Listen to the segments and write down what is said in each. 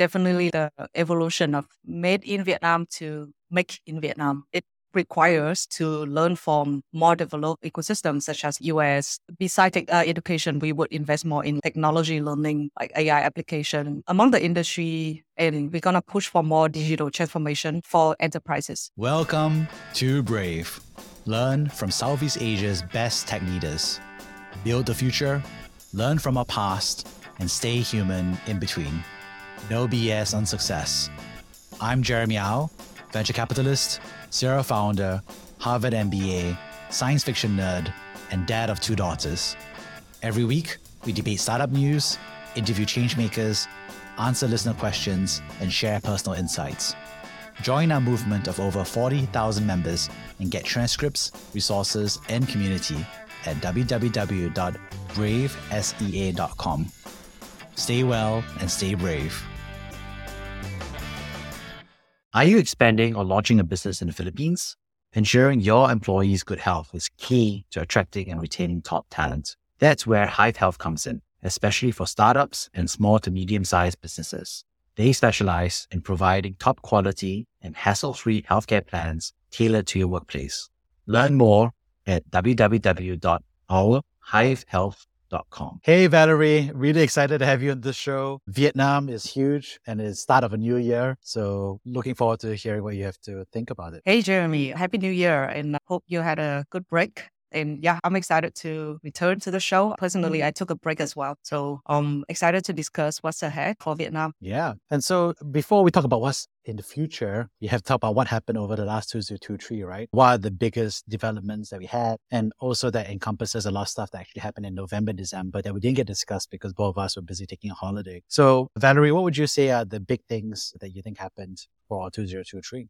definitely the evolution of made in Vietnam to make in Vietnam. It requires to learn from more developed ecosystems such as US. Besides uh, education, we would invest more in technology learning, like AI application among the industry, and we're gonna push for more digital transformation for enterprises. Welcome to Brave. Learn from Southeast Asia's best tech leaders. Build the future, learn from our past, and stay human in between. No BS on success. I'm Jeremy Au, venture capitalist serial founder, Harvard MBA, science fiction nerd, and dad of two daughters. Every week, we debate startup news, interview changemakers, answer listener questions, and share personal insights. Join our movement of over 40,000 members and get transcripts, resources, and community at www.bravesea.com. Stay well and stay brave. Are you expanding or launching a business in the Philippines? Ensuring your employees' good health is key to attracting and retaining top talent. That's where Hive Health comes in, especially for startups and small to medium sized businesses. They specialize in providing top quality and hassle free healthcare plans tailored to your workplace. Learn more at www.ourhivehealth.com Hey, Valerie, really excited to have you on the show. Vietnam is huge and it's start of a new year. So looking forward to hearing what you have to think about it. Hey, Jeremy, happy new year and I hope you had a good break. And yeah, I'm excited to return to the show. Personally, mm-hmm. I took a break as well. So I'm excited to discuss what's ahead for Vietnam. Yeah. And so before we talk about what's in the future, we have to talk about what happened over the last 2023, right? What are the biggest developments that we had? And also that encompasses a lot of stuff that actually happened in November, December that we didn't get discussed because both of us were busy taking a holiday. So Valerie, what would you say are the big things that you think happened for 2023?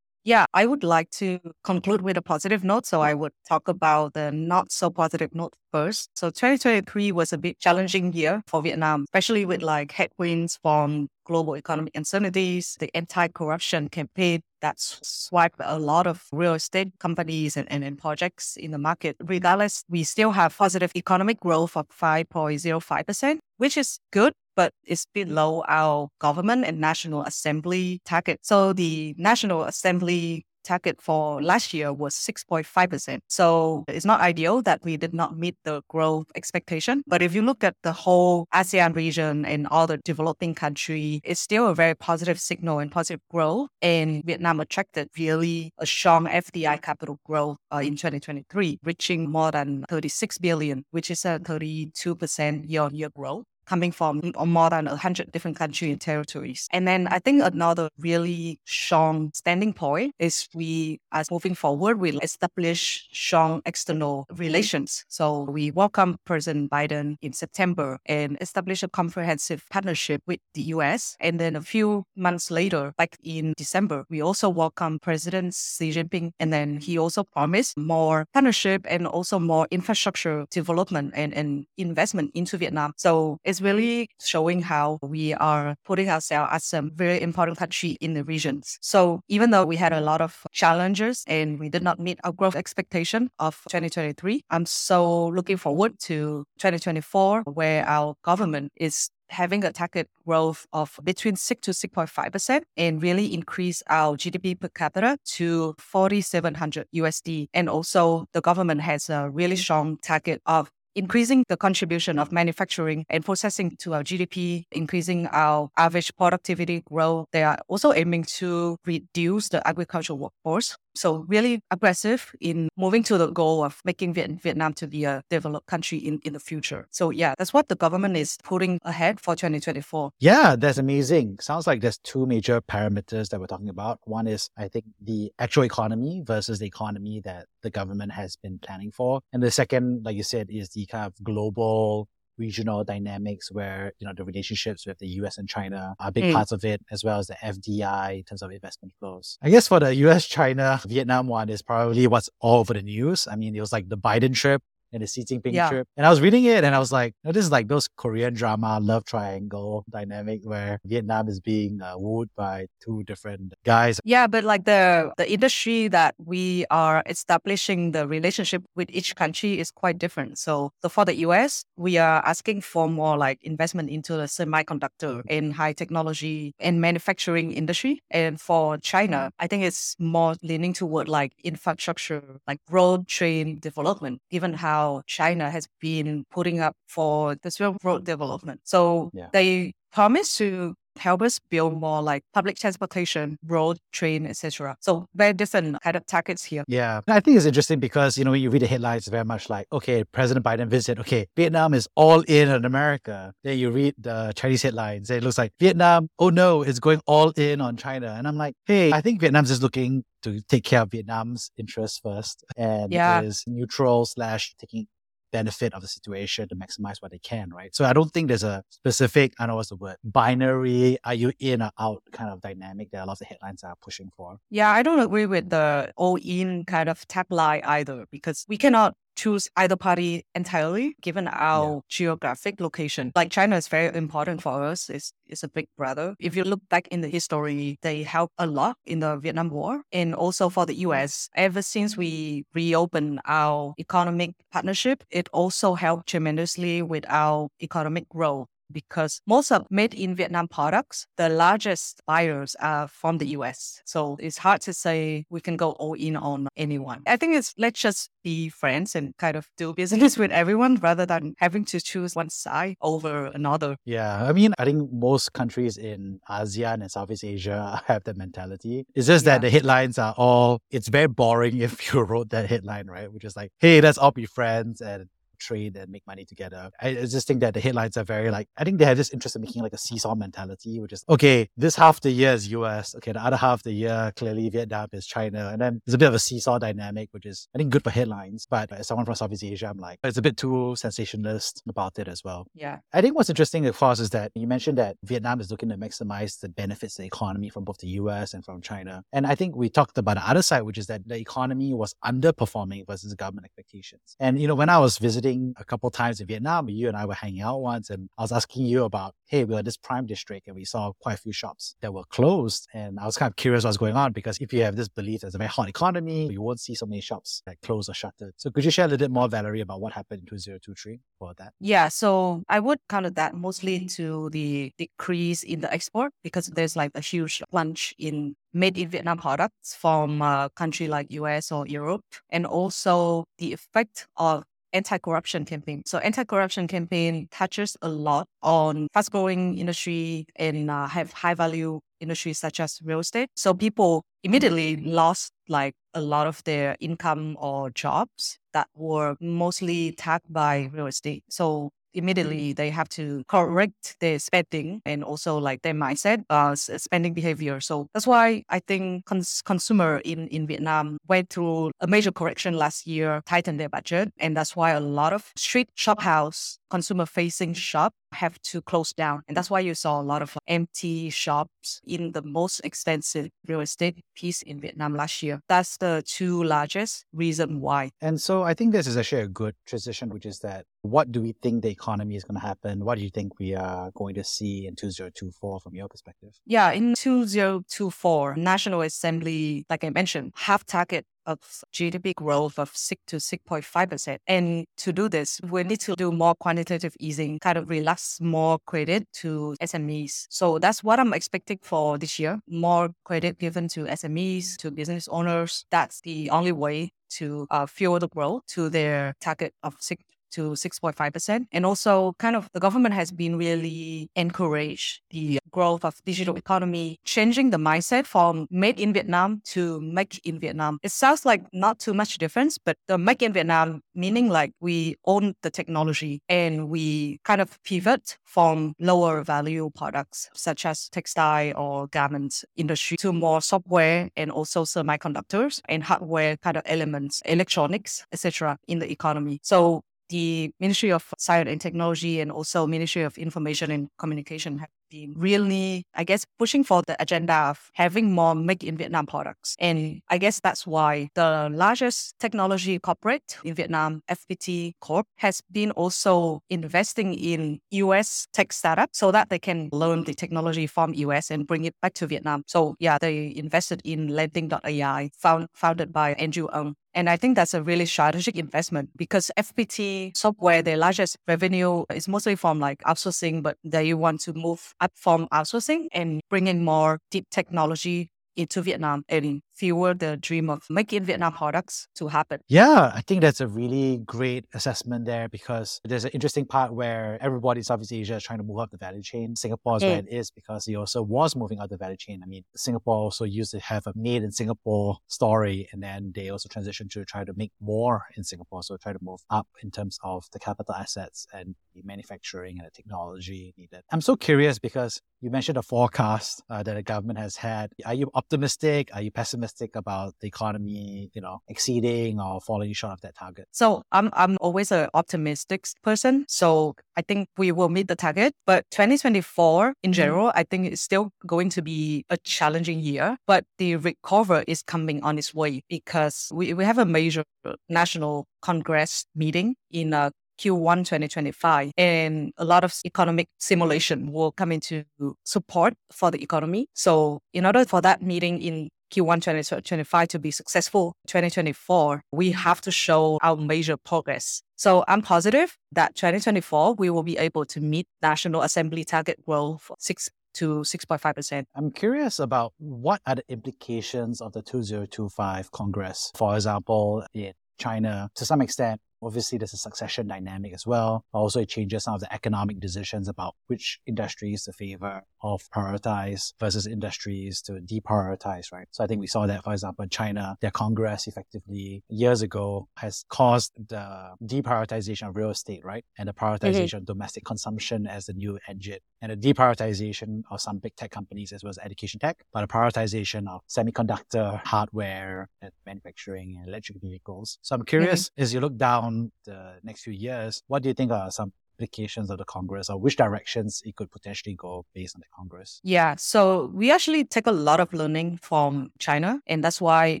Yeah, I would like to conclude with a positive note. So I would talk about the not so positive note first. So 2023 was a bit challenging year for Vietnam, especially with like headwinds from global economic uncertainties, the anti-corruption campaign that swiped a lot of real estate companies and, and, and projects in the market. Regardless, we still have positive economic growth of 5.05%, which is good but it's below our government and National Assembly target. So the National Assembly target for last year was 6.5%. So it's not ideal that we did not meet the growth expectation. But if you look at the whole ASEAN region and all the developing country, it's still a very positive signal and positive growth. And Vietnam attracted really a strong FDI capital growth uh, in 2023, reaching more than 36 billion, which is a 32% year on year growth coming from more than 100 different countries and territories. And then I think another really strong standing point is we, are moving forward, we establish strong external relations. So we welcome President Biden in September and establish a comprehensive partnership with the US. And then a few months later, back in December, we also welcome President Xi Jinping. And then he also promised more partnership and also more infrastructure development and, and investment into Vietnam. So it's really showing how we are putting ourselves as a very important country in the regions. So even though we had a lot of challenges and we did not meet our growth expectation of 2023, I'm so looking forward to 2024 where our government is having a target growth of between 6 to 6.5% and really increase our GDP per capita to 4700 USD and also the government has a really strong target of increasing the contribution of manufacturing and processing to our GDP, increasing our average productivity growth. They are also aiming to reduce the agricultural workforce so really aggressive in moving to the goal of making Vietnam to be a developed country in, in the future. So yeah, that's what the government is putting ahead for 2024. Yeah, that's amazing. Sounds like there's two major parameters that we're talking about. One is, I think, the actual economy versus the economy that the government has been planning for. And the second, like you said, is the kind of global regional dynamics where you know the relationships with the US and China are big mm. parts of it, as well as the FDI in terms of investment flows. I guess for the US China Vietnam one is probably what's all over the news. I mean, it was like the Biden trip and the Xi Jinping Yeah. trip. And I was reading it and I was like, oh, this is like those Korean drama love triangle dynamic where Vietnam is being uh, wooed by two different guys. Yeah, but like the the industry that we are establishing the relationship with each country is quite different. So, so for the US, we are asking for more like investment into the semiconductor and high technology and manufacturing industry. And for China, I think it's more leaning toward like infrastructure, like road train development, given how China has been putting up for the Silk Road development. So Yeah. they promise to help us build more like public transportation, road, train, etc. So very different kind of targets here. Yeah. I think it's interesting because, you know, when you read the headlines, very much like, okay, President Biden visit, okay, Vietnam is all in on America. Then you read the Chinese headlines, and it looks like Vietnam, oh no, it's going all in on China. And I'm like, hey, I think Vietnam's just looking to take care of Vietnam's interests first and Yeah. is neutral slash taking benefit of the situation to maximize what they can, right? So I don't think there's a specific, I don't know what's the word, binary, are you in or out kind of dynamic that a lot of the headlines are pushing for. Yeah, I don't agree with the all in kind of tagline either because we cannot choose either party entirely given our geographic location. Like China is very important for us. It's, it's a big brother. If you look back in the history, they helped a lot in the Vietnam War and also for the US. Ever since we reopened our economic partnership, it also helped tremendously with our economic growth because most of made in Vietnam products, the largest buyers are from the US. So it's hard to say we can go all in on anyone. I think it's let's just be friends and kind of do business with everyone rather than having to choose one side over another. Yeah, I mean, I think most countries in ASEAN and Southeast Asia have that mentality. It's just that the headlines are all, it's very boring if you wrote that headline, right? Which is like, hey, let's all be friends and trade and make money together. I, just think that the headlines are very like, I think they have this interest in making like a seesaw mentality, which is, okay, this half the year is US. Okay, the other half the year, clearly Vietnam is China. And then there's a bit of a seesaw dynamic, which is, I think, good for headlines. But as someone from Southeast Asia, I'm like, it's a bit too sensationalist about it as well. Yeah. I think what's interesting, of course, is that you mentioned that Vietnam is looking to maximize the benefits of the economy from both the US and from China. And I think we talked about the other side, which is that the economy was underperforming versus government expectations. And, you know, when I was visiting a couple times in Vietnam, you and I were hanging out once, and I was asking you about, hey, we were this prime district and we saw quite a few shops that were closed. And I was kind of curious what's going on because if you have this belief there's a very hot economy, you won't see so many shops that close or shuttered. So could you share a little bit more, Valerie, about what happened in 2023 for that? Yeah, so I would counter that mostly to the decrease in the export because there's like a huge plunge in made in Vietnam products from a country like US or Europe, and also the effect of anti-corruption campaign. So anti-corruption campaign touches a lot on fast-growing industry and uh, have high-value industries such as real estate. So people immediately lost like a lot of their income or jobs that were mostly tagged by real estate. So immediately they have to correct their spending and also like their mindset, uh, spending behavior. So that's why I think cons- consumer in, in Vietnam went through a major correction last year, tightened their budget. And that's why a lot of street shop house, consumer facing shop have to close down. And that's why you saw a lot of empty shops in the most expensive real estate piece in Vietnam last year. That's the two largest reason why. And so I think this is actually a good transition, which is that what do we think the economy is going to happen? What do you think we are going to see in 2024 from your perspective? Yeah, in 2024, National Assembly, like I mentioned, have target of GDP growth of 6 to 6.5%. And to do this, we need to do more quantitative easing, kind of relax more credit to SMEs. So that's what I'm expecting for this year. More credit given to SMEs, to business owners. That's the only way to uh, fuel the growth to their target of 6 to 6.5%. And also kind of the government has been really encouraged the growth of digital economy, changing the mindset from made in Vietnam to make in Vietnam. It sounds like not too much difference, but the make in Vietnam meaning like we own the technology and we kind of pivot from lower value products such as textile or garment industry to more software and also semiconductors and hardware kind of elements, electronics, etc. in the economy. So the Ministry of Science and Technology and also Ministry of Information and Communication have been really, I guess, pushing for the agenda of having more make in Vietnam products. And I guess that's why the largest technology corporate in Vietnam, FPT Corp, has been also investing in US tech startups so that they can learn the technology from US and bring it back to Vietnam. So yeah, they invested in Landing.ai, found, founded by Andrew Ng. And I think that's a really strategic investment because FPT software, their largest revenue is mostly from like outsourcing, but they want to move up from outsourcing and bring in more deep technology into Vietnam. And fuel the dream of making Vietnam products to happen. Yeah, I think that's a really great assessment there because there's an interesting part where everybody in Southeast Asia is trying to move up the value chain. Singapore is mm. where it is because it also was moving up the value chain. I mean, Singapore also used to have a made in Singapore story and then they also transitioned to try to make more in Singapore. So try to move up in terms of the capital assets and the manufacturing and the technology needed. I'm so curious because you mentioned a forecast uh, that the government has had. Are you optimistic? Are you pessimistic? Optimistic about the economy, you know, exceeding or falling short of that target? So I'm I'm always an optimistic person. So I think we will meet the target. But 2024 in mm-hmm. general. I think it's still going to be a challenging year. But the recovery is coming on its way because we, we have a major national congress meeting in uh, Q1 2025. And a lot of economic simulation will come into support for the economy. So in order for that meeting in Q1 2025 to be successful 2024, we mm. have to show our major progress. So I'm positive that 2024 we will be able to meet National Assembly target growth 6 to 6.5%. I'm curious about what are the implications of the 2025 Congress. For example, in China, to some extent, Obviously, there's a succession dynamic as well. Also, it changes some of the economic decisions about which industries to favor or prioritize versus industries to deprioritize, right? So I think we saw that, for example, in China, their Congress effectively years ago has caused the deprioritization of real estate, right? And the prioritization mm-hmm. of domestic consumption as the new engine and the deprioritization of some big tech companies as well as education tech, but the prioritization of semiconductor hardware and manufacturing and electric vehicles. So I'm curious mm-hmm. as you look down the next few years, what do you think are some implications of the Congress or which directions it could potentially go based on the Congress? Yeah, so we actually take a lot of learning from China, and that's why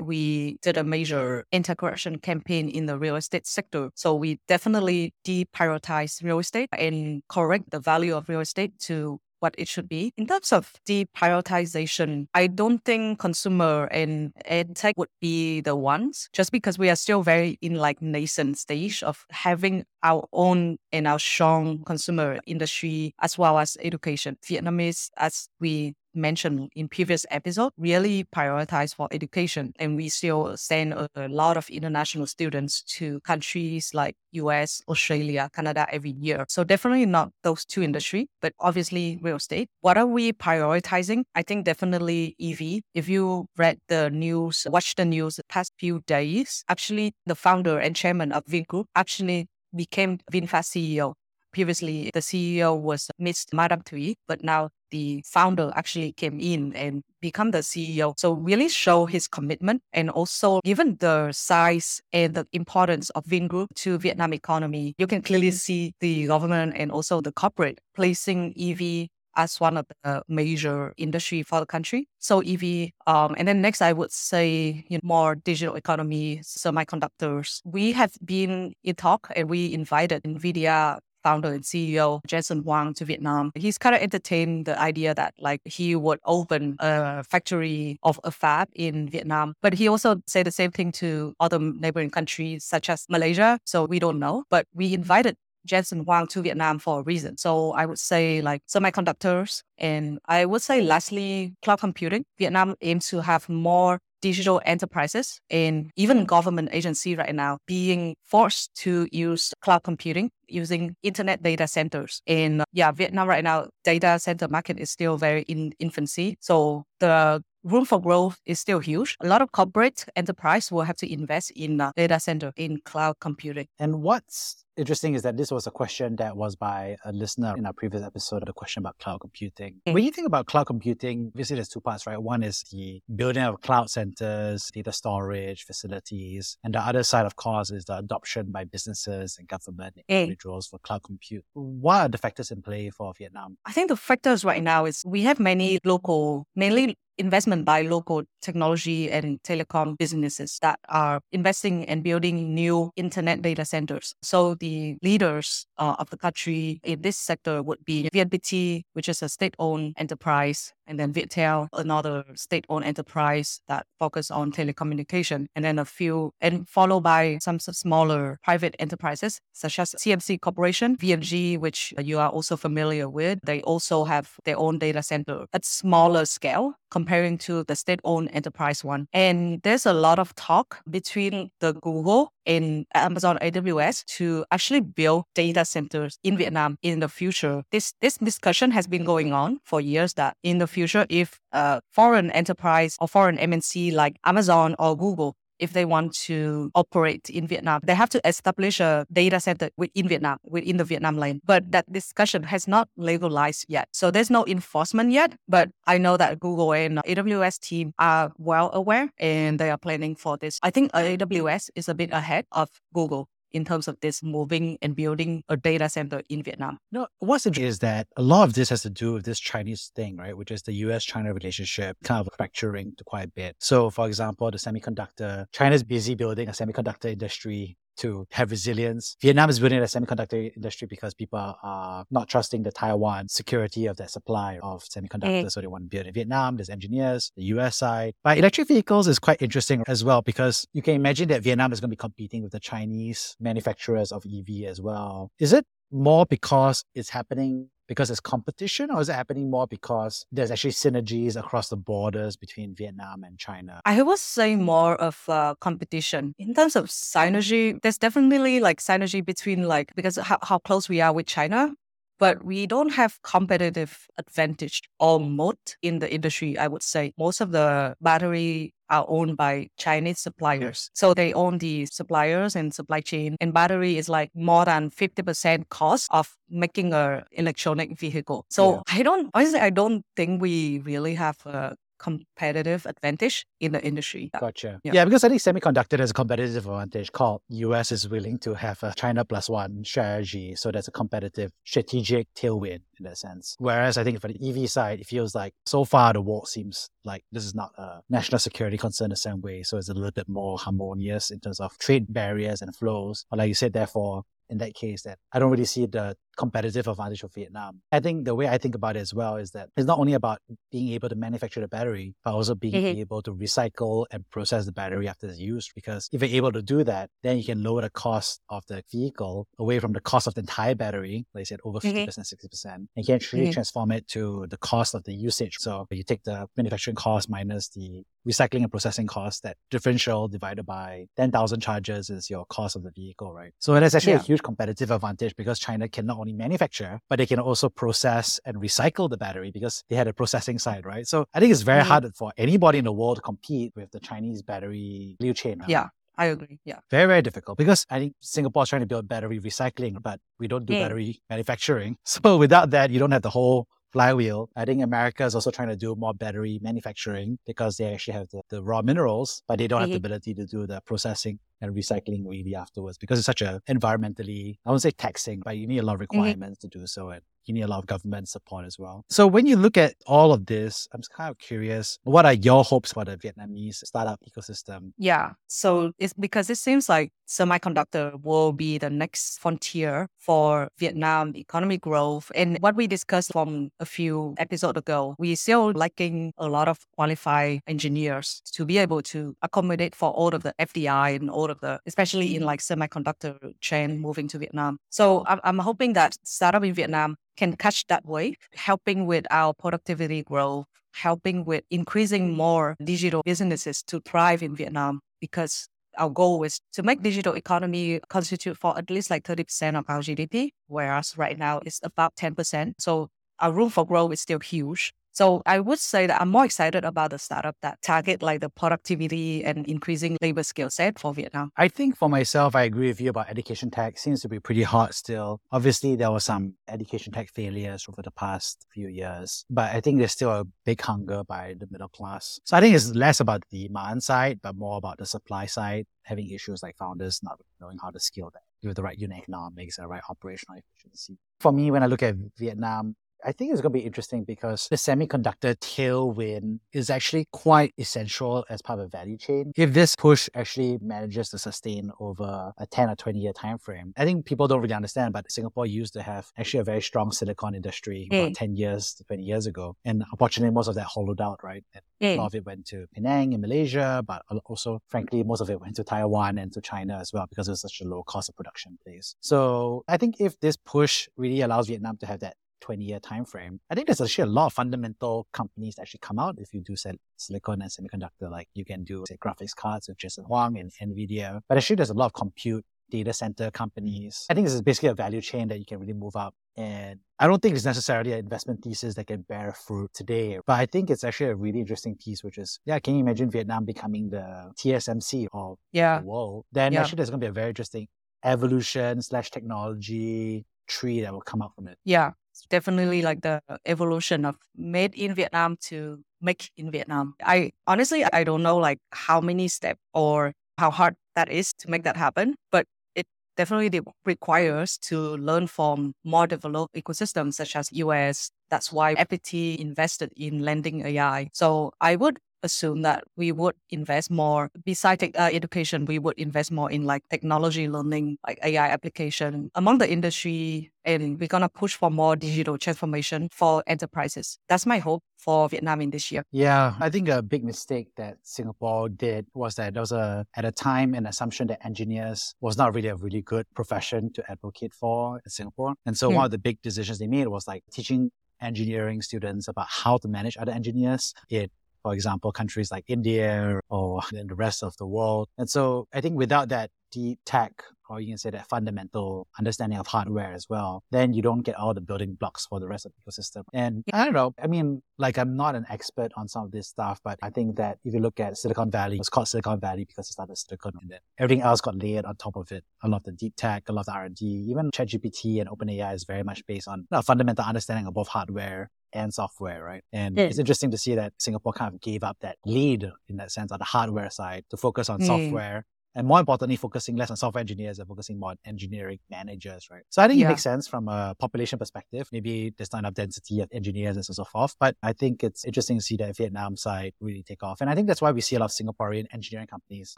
we did a major anti-corruption campaign in the real estate sector. So we definitely deprioritize real estate and correct the value of real estate to what it should be. In terms of deprioritization, I don't think consumer and ed tech would be the ones just because we are still very in like nascent stage of having our own and our strong consumer industry as well as education. Vietnamese, as we mentioned in previous episode, really prioritize for education. And we still send a, a, lot of international students to countries like US, Australia, Canada every year. So definitely not those two industry, but obviously real estate. What are we prioritizing? I think definitely EV. If you read the news, watch the news the past few days, actually the founder and chairman of Vingroup actually became VinFast CEO. Previously, the CEO was Miss Madame Thuy, but now the founder actually came in and become the CEO. So really show his commitment and also given the size and the importance of Vingroup to Vietnam economy, you can clearly see the government and also the corporate placing EV as one of the major industry for the country. So EV, um, and then next I would say you know, more digital economy, semiconductors. We have been in talk and we invited NVIDIA founder and CEO Jensen Huang to Vietnam. He's kind of entertained the idea that like he would open a factory of a fab in Vietnam. But he also said the same thing to other neighboring countries such as Malaysia. So we don't know. But we invited Jensen Huang to Vietnam for a reason. So I would say like semiconductors and I would say lastly cloud computing. Vietnam aims to have more digital enterprises and even government agency right now being forced to use cloud computing using internet data centers. In yeah, Vietnam right now, data center market is still very in infancy. So the room for growth is still huge. A lot of corporate enterprise will have to invest in uh, data center in cloud computing. And what's interesting is that this was a question that was by a listener in our previous episode, the question about cloud computing. Mm. When you think about cloud computing, obviously there's two parts, right? One is the building of cloud centers, data storage facilities, and the other side, of course, is the adoption by businesses and government and Mm. individuals for cloud compute. What are the factors in play for Vietnam? I think the factors right now is we have many local, mainly investment by local technology and telecom businesses that are investing and building new internet data centers. So the leaders uh, of the country in this sector would be VNPT, which is a state-owned enterprise, and then Viettel, another state-owned enterprise that focus on telecommunication, and then a few, and followed by some smaller private enterprises such as CMC Corporation, VNG, which you are also familiar with. They also have their own data center at smaller scale comparing to the state-owned enterprise one. And there's a lot of talk between the Google and Amazon AWS to actually build data centers in mm-hmm. Vietnam in the future. This this discussion has been going on for years that in the future, if a foreign enterprise or foreign MNC like Amazon or Google if they want to operate in Vietnam, they have to establish a data center within Vietnam, within the Vietnam land. But that discussion has not legalized yet. So there's no enforcement yet. But I know that Google and AWS team are well aware and they are planning for this. I think AWS is a bit ahead of Google in terms of this moving and building a data center in Vietnam. No, what's interesting is that a lot of this has to do with this Chinese thing, right? Which is the US China relationship kind of fracturing to quite a bit. So, for example, the semiconductor, China's busy building a semiconductor industry to have resilience. Vietnam is building a semiconductor industry because people are not trusting the Taiwan security of their supply of semiconductors. Mm. So they want to build in Vietnam. There's engineers, the US side. But electric vehicles is quite interesting as well because you can imagine that Vietnam is going to be competing with the Chinese manufacturers of EV as well. Is it more because it's happening because it's competition, or is it happening more because there's actually synergies across the borders between Vietnam and China? I would say more of uh, competition in terms of synergy. There's definitely like synergy between like because how, how close we are with China, but we don't have competitive advantage or moat in the industry. I would say most of the battery are owned by Chinese suppliers. So they own the suppliers and supply chain. And battery is like more than 50% cost of making a electronic vehicle. So Yeah. I don't honestly I don't think we really have a competitive advantage in the industry. Gotcha. Yeah. Yeah. because I think semiconductor has a competitive advantage called US is willing to have a China plus one strategy. So that's a competitive strategic tailwind in that sense. Whereas I think for the EV side, it feels like so far the world seems like this is not a national security concern the same way. So it's a little bit more harmonious in terms of trade barriers and flows. Or like you said, therefore, in that case that I don't really see the competitive advantage of Vietnam. I think the way I think about it as well is that it's not only about being able to manufacture the battery, but also being Mhm. able to recycle and process the battery after it's used. Because if you're able to do that, then you can lower the cost of the vehicle away from the cost of the entire battery, like I said, over 50%, percent 60%, and you can actually Mhm. transform it to the cost of the usage. So you take the manufacturing cost minus the recycling and processing cost, that differential divided by 10,000 charges is your cost of the vehicle, right? So that's actually Yeah. a huge competitive advantage because China can not only manufacture, but they can also process and recycle the battery because they had a processing side, right? So I think it's very Mhm. hard for anybody in the world to compete with the Chinese battery value chain. right? Yeah, I agree. Yeah. Very, very difficult because I think Singapore is trying to build battery recycling, but we don't do Mm. battery manufacturing. So without that, you don't have the whole flywheel. I think America is also trying to do more battery manufacturing because they actually have the, the raw minerals, but they don't have the Mhm. ability to do the processing and recycling really afterwards because it's such a environmentally, I won't say taxing, but you need a lot of requirements to do so. And you need a lot of government support as well. So when you look at all of this, I'm kind of curious, what are your hopes for the Vietnamese startup ecosystem? Yeah. So it's because it seems like semiconductor will be the next frontier for Vietnam economic growth. And what we discussed from a few episodes ago, we still lacking a lot of qualified engineers to be able to accommodate for all of the FDI and all of the, especially in like semiconductor chain moving to Vietnam. So I'm, I'm hoping that startup in Vietnam can catch that wave, helping with our productivity growth, helping with increasing more digital businesses to thrive in Vietnam because our goal is to make digital economy constitute for at least like 30% of our GDP, whereas right now it's about 10%. So our room for growth is still huge. So I would say that I'm more excited about the startup that target like the productivity and increasing labor skill set for Vietnam. I think for myself, I agree with you about education tech. Seems to be pretty hot still. Obviously, there were some education tech failures over the past few years, but I think there's still a big hunger by the middle class. So I think it's less about the demand side, but more about the supply side, having issues like founders not knowing how to scale that with the right unit economics and the right operational efficiency. For me, when I look at Vietnam, I think it's going to be interesting because the semiconductor tailwind is actually quite essential as part of a value chain. If this push actually manages to sustain over a 10 or 20 year time frame, I think people don't really understand, but Singapore used to have actually a very strong silicon industry mm. about 10 years to 20 years ago. And unfortunately, most of that hollowed out, right? And mm. A lot of it went to Penang in Malaysia, but also, frankly, most of it went to Taiwan and to China as well because it was such a low cost of production place. So I think if this push really allows Vietnam to have that 20 year time frame. I think there's actually a lot of fundamental companies that actually come out if you do sell silicon and semiconductor, like you can do say graphics cards with Jensen Huang and NVIDIA. But actually there's a lot of compute data center companies. I think this is basically a value chain that you can really move up. And I don't think it's necessarily an investment thesis that can bear fruit today, but I think it's actually a really interesting piece, which is, yeah, can you imagine Vietnam becoming the TSMC of yeah. the world? Then yeah. actually there's going to be a very interesting evolution slash technology tree that will come out from it. Yeah definitely like the evolution of made in Vietnam to make in Vietnam. I honestly I don't know like how many steps or how hard that is to make that happen, but it definitely requires to learn from more developed ecosystems such as US. That's why FPT invested in Landing AI. So I would assume that we would invest more besides uh, education we would invest more in like technology learning like ai application among the industry and we're going to push for more digital transformation for enterprises. That's my hope for vietnam in this year. Yeah i think a big mistake that singapore did was that there was a at a time an assumption that engineers was not really a really good profession to advocate for in singapore. And so one of the big decisions they made was like teaching engineering students about how to manage other engineers. It for example, countries like India or in the rest of the world. And so I think without that deep tech, or you can say that fundamental understanding of hardware as well, then you don't get all the building blocks for the rest of the ecosystem. And I don't know, I mean, like I'm not an expert on some of this stuff, but I think that if you look at Silicon Valley, it's called Silicon Valley because it started Silicon and then everything else got layered on top of it. A lot of the deep tech, a lot of the R&D, even ChatGPT and OpenAI is very much based on a fundamental understanding of both hardware and software, right? And mm. it's interesting to see that Singapore kind of gave up that lead in that sense on the hardware side to focus on mm. software. And more importantly, focusing less on software engineers and focusing more on engineering managers, right? So I think yeah. it makes sense from a population perspective. Maybe there's not enough density of engineers and so forth. But I think it's interesting to see that Vietnam side really take off. And I think that's why we see a lot of Singaporean engineering companies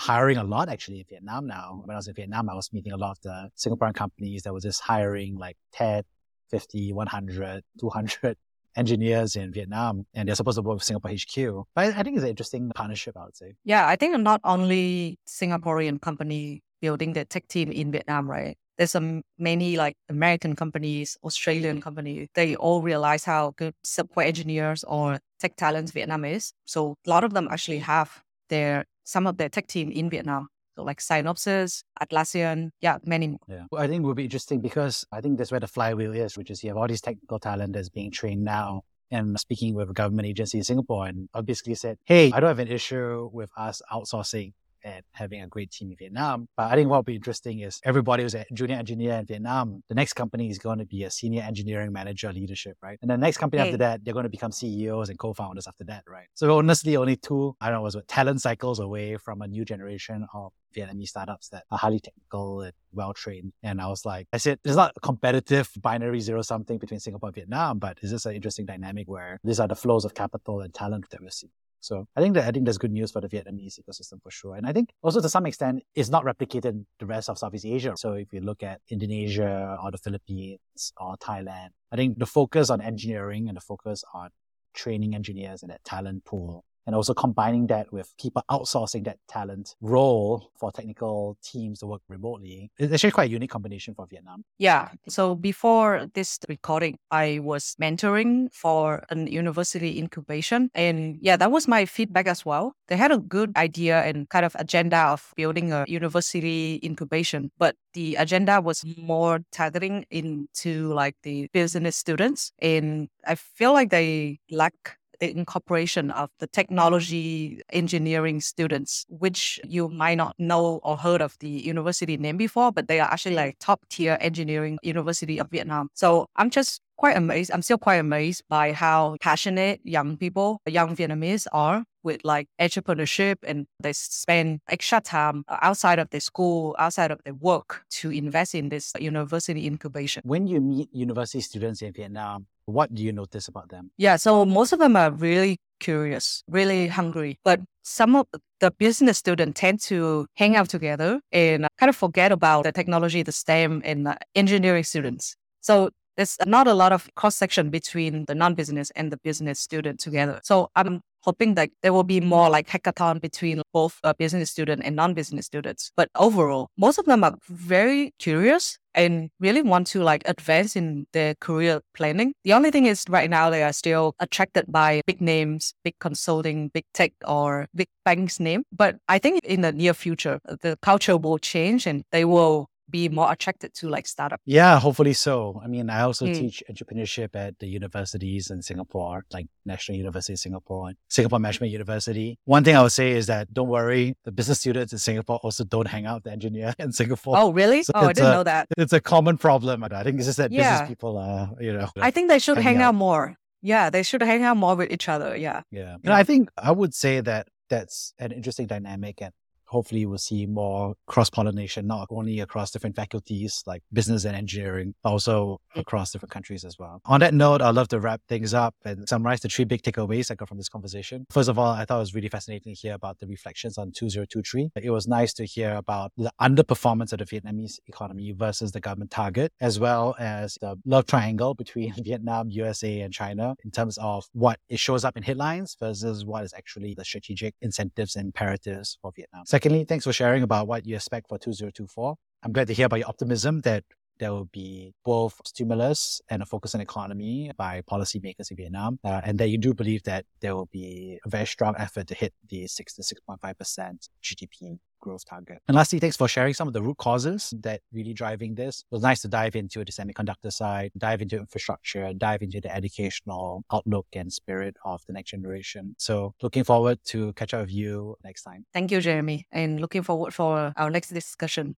hiring a lot actually in Vietnam now. When I was in Vietnam, I was meeting a lot of the Singaporean companies that were just hiring like 10, 50, 100, 200 engineers in Vietnam and they're supposed to work with Singapore HQ. But I think it's an interesting partnership, I would say. Yeah, I think not only Singaporean company building the tech team in Vietnam, right? There's some many like American companies, Australian companies, they all realize how good software engineers or tech talents Vietnam is. So a lot of them actually have their some of their tech team in Vietnam. So like Synopsys, Atlassian, yeah, many more. Yeah. I think it will be interesting because I think that's where the flywheel is, which is you have all these technical talent that's being trained now. And speaking with a government agency in Singapore, and I basically said, hey, I don't have an issue with us outsourcing and having a great team in Vietnam. But I think what will be interesting is everybody who's a junior engineer in Vietnam, the next company is going to be a senior engineering manager leadership, right? And the next company hey. after that, they're going to become CEOs and co-founders after that, right? So honestly, only two, I don't know, was what, talent cycles away from a new generation of Vietnamese startups that are highly technical and well trained. And I was like, I said, it's not a competitive binary zero something between Singapore and Vietnam, but it's just an interesting dynamic where these are the flows of capital and talent that we see. So I think that I think that's good news for the Vietnamese ecosystem for sure. And I think also to some extent it's not replicated in the rest of Southeast Asia. So if you look at Indonesia or the Philippines or Thailand, I think the focus on engineering and the focus on training engineers and that talent pool and also combining that with people outsourcing that talent role for technical teams to work remotely. It's actually quite a unique combination for Vietnam. Yeah. So before this recording, I was mentoring for an university incubation. And yeah, that was my feedback as well. They had a good idea and kind of agenda of building a university incubation, but the agenda was more targeting into like the business students. And I feel like they lack the incorporation of the technology engineering students, which you might not know or heard of the university name before, but they are actually like top tier engineering university of Vietnam. So I'm just quite amazed. I'm still quite amazed by how passionate young people, young Vietnamese are with like entrepreneurship and they spend extra time outside of the school, outside of their work to invest in this university incubation. When you meet university students in Vietnam, what do you notice about them? Yeah, so most of them are really curious, really hungry. But some of the business students tend to hang out together and kind of forget about the technology, the STEM, and engineering students. So there's not a lot of cross section between the non-business and the business student together. So I'm hoping that there will be more like hackathon between both a business student and non-business students. But overall, most of them are very curious and really want to like advance in their career planning. The only thing is right now they are still attracted by big names, big consulting, big tech or big banks name. But I think in the near future, the culture will change and they will be more attracted to like startup? Yeah, hopefully so. I mean, I also mm. teach entrepreneurship at the universities in Singapore, like National University of Singapore and Singapore Management University. One thing I would say is that don't worry, the business students in Singapore also don't hang out with the engineer in Singapore. Oh, really? So oh, I didn't a, know that. It's a common problem. I think it's just that yeah. business people are, you know. I think they should hang out. out more. Yeah, they should hang out more with each other. Yeah. Yeah. And I think I would say that that's an interesting dynamic and hopefully we'll see more cross pollination, not only across different faculties like business and engineering, but also mm. across different countries as well. On that note, I'd love to wrap things up and summarize the three big takeaways I got from this conversation. First of all, I thought it was really fascinating to hear about the reflections on 2023. It was nice to hear about the underperformance of the Vietnamese economy versus the government target, as well as the love triangle between Vietnam, USA, and China in terms of what it shows up in headlines versus what is actually the strategic incentives and imperatives for Vietnam. Second, Secondly, thanks for sharing about what you expect for 2024. I'm glad to hear about your optimism that there will be both stimulus and a focus on economy by policymakers in Vietnam, uh, and that you do believe that there will be a very strong effort to hit the 6 to 6.5% GDP growth target. And lastly, thanks for sharing some of the root causes that really driving this. It was nice to dive into the semiconductor side, dive into infrastructure, dive into the educational outlook and spirit of the next generation. So looking forward to catch up with you next time. Thank you, Jeremy, and looking forward for our next discussion.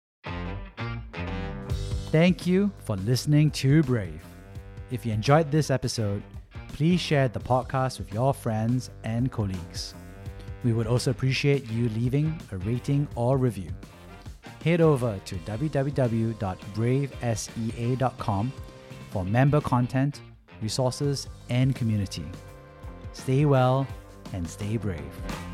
Thank you for listening to Brave. If you enjoyed this episode, please share the podcast with your friends and colleagues. We would also appreciate you leaving a rating or review. Head over to www.bravesea.com for member content, resources, and community. Stay well and stay brave.